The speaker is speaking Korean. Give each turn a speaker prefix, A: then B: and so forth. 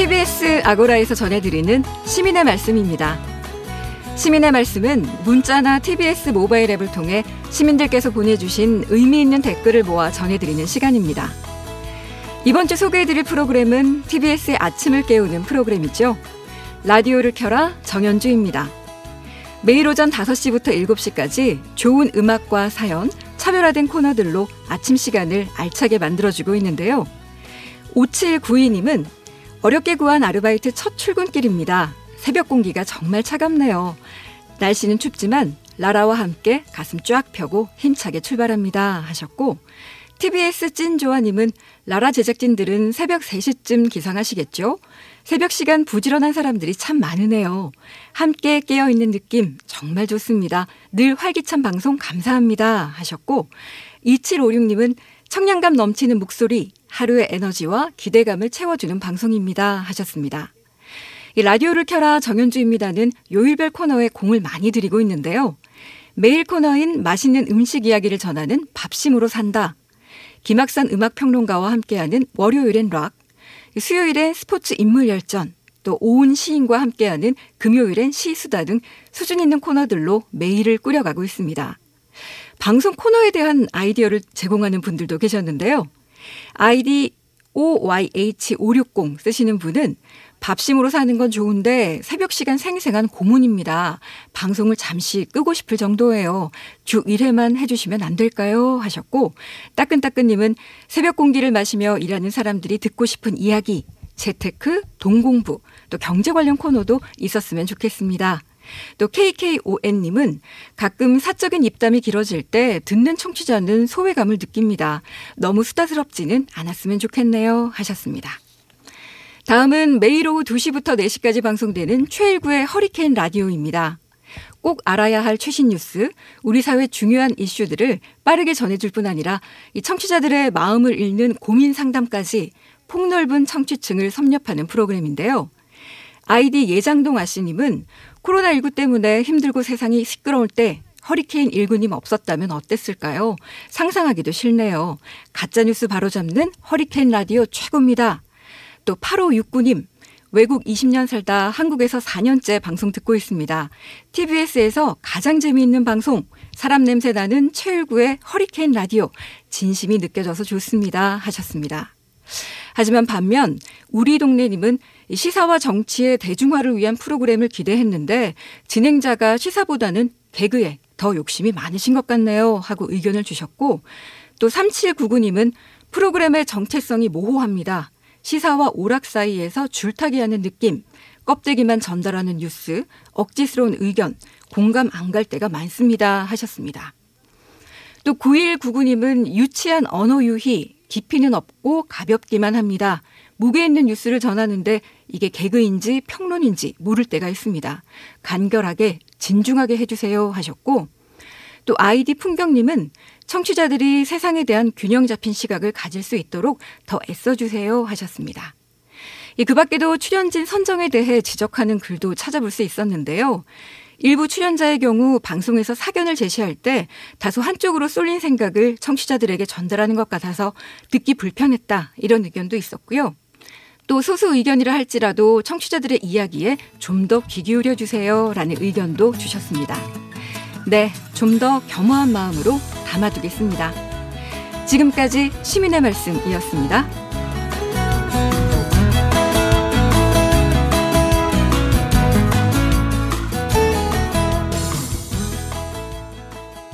A: TBS 아고라에서 전해드리는 시민의 말씀입니다. 시민의 말씀은 문자나 TBS 모바일 앱을 통해 시민들께서 보내주신 의미 있는 댓글을 모아 전해드리는 시간입니다. 이번 주 소개해드릴 프로그램은 TBS의 아침을 깨우는 프로그램이죠. 라디오를 켜라 정현주입니다. 매일 오전 5시부터 7시까지 좋은 음악과 사연, 차별화된 코너들로 아침 시간을 알차게 만들어주고 있는데요. 5792님은 어렵게 구한 아르바이트 첫 출근길입니다. 새벽 공기가 정말 차갑네요. 날씨는 춥지만 라라와 함께 가슴 쫙 펴고 힘차게 출발합니다. 하셨고 TBS 찐조아님은 라라 제작진들은 새벽 3시쯤 기상하시겠죠? 새벽 시간 부지런한 사람들이 참 많으네요. 함께 깨어있는 느낌 정말 좋습니다. 늘 활기찬 방송 감사합니다. 하셨고 2756님은 청량감 넘치는 목소리, 하루의 에너지와 기대감을 채워주는 방송입니다. 하셨습니다. 이 라디오를 켜라 정현주입니다는 요일별 코너에 공을 많이 들이고 있는데요. 매일 코너인 맛있는 음식 이야기를 전하는 밥심으로 산다. 김학산 음악평론가와 함께하는 월요일엔 락, 수요일엔 스포츠 인물 열전, 또 오은 시인과 함께하는 금요일엔 시수다 등 수준 있는 코너들로 매일을 꾸려가고 있습니다. 방송 코너에 대한 아이디어를 제공하는 분들도 계셨는데요. 아이디 OYH560 쓰시는 분은 밥심으로 사는 건 좋은데 새벽 시간 생생한 고문입니다. 방송을 잠시 끄고 싶을 정도예요. 주 1회만 해주시면 안 될까요? 하셨고 따끈따끈님은 새벽 공기를 마시며 일하는 사람들이 듣고 싶은 이야기, 재테크, 동공부, 또 경제 관련 코너도 있었으면 좋겠습니다. 또 KKON님은 가끔 사적인 입담이 길어질 때 듣는 청취자는 소외감을 느낍니다. 너무 수다스럽지는 않았으면 좋겠네요. 하셨습니다. 다음은 매일 오후 2시부터 4시까지 방송되는 최일구의 허리케인 라디오입니다. 꼭 알아야 할 최신 뉴스, 우리 사회 중요한 이슈들을 빠르게 전해줄 뿐 아니라 이 청취자들의 마음을 읽는 고민 상담까지 폭넓은 청취층을 섭렵하는 프로그램인데요. 아이디 예장동 아씨님은 코로나19 때문에 힘들고 세상이 시끄러울 때 허리케인 1구님 없었다면 어땠을까요? 상상하기도 싫네요. 가짜뉴스 바로잡는 허리케인 라디오 최고입니다. 또 8569님, 외국 20년 살다 한국에서 4년째 방송 듣고 있습니다. TBS에서 가장 재미있는 방송, 사람 냄새 나는 최일구의 허리케인 라디오, 진심이 느껴져서 좋습니다. 하셨습니다. 하지만 반면 우리 동네님은 시사와 정치의 대중화를 위한 프로그램을 기대했는데 진행자가 시사보다는 개그에 더 욕심이 많으신 것 같네요 하고 의견을 주셨고 또 3799님은 프로그램의 정체성이 모호합니다. 시사와 오락 사이에서 줄타기 하는 느낌, 껍데기만 전달하는 뉴스, 억지스러운 의견, 공감 안 갈 때가 많습니다 하셨습니다. 또 9199님은 유치한 언어 유희, 깊이는 없고 가볍기만 합니다. 무게 있는 뉴스를 전하는데 이게 개그인지 평론인지 모를 때가 있습니다. 간결하게 진중하게 해주세요 하셨고 또 아이디 풍경님은 청취자들이 세상에 대한 균형 잡힌 시각을 가질 수 있도록 더 애써주세요 하셨습니다. 그 밖에도 출연진 선정에 대해 지적하는 글도 찾아볼 수 있었는데요. 일부 출연자의 경우 방송에서 사견을 제시할 때 다소 한쪽으로 쏠린 생각을 청취자들에게 전달하는 것 같아서 듣기 불편했다 이런 의견도 있었고요. 또 소수 의견이라 할지라도 청취자들의 이야기에 좀 더 귀 기울여 주세요라는 의견도 주셨습니다. 네, 좀 더 겸허한 마음으로 담아두겠습니다. 지금까지 시민의 말씀이었습니다.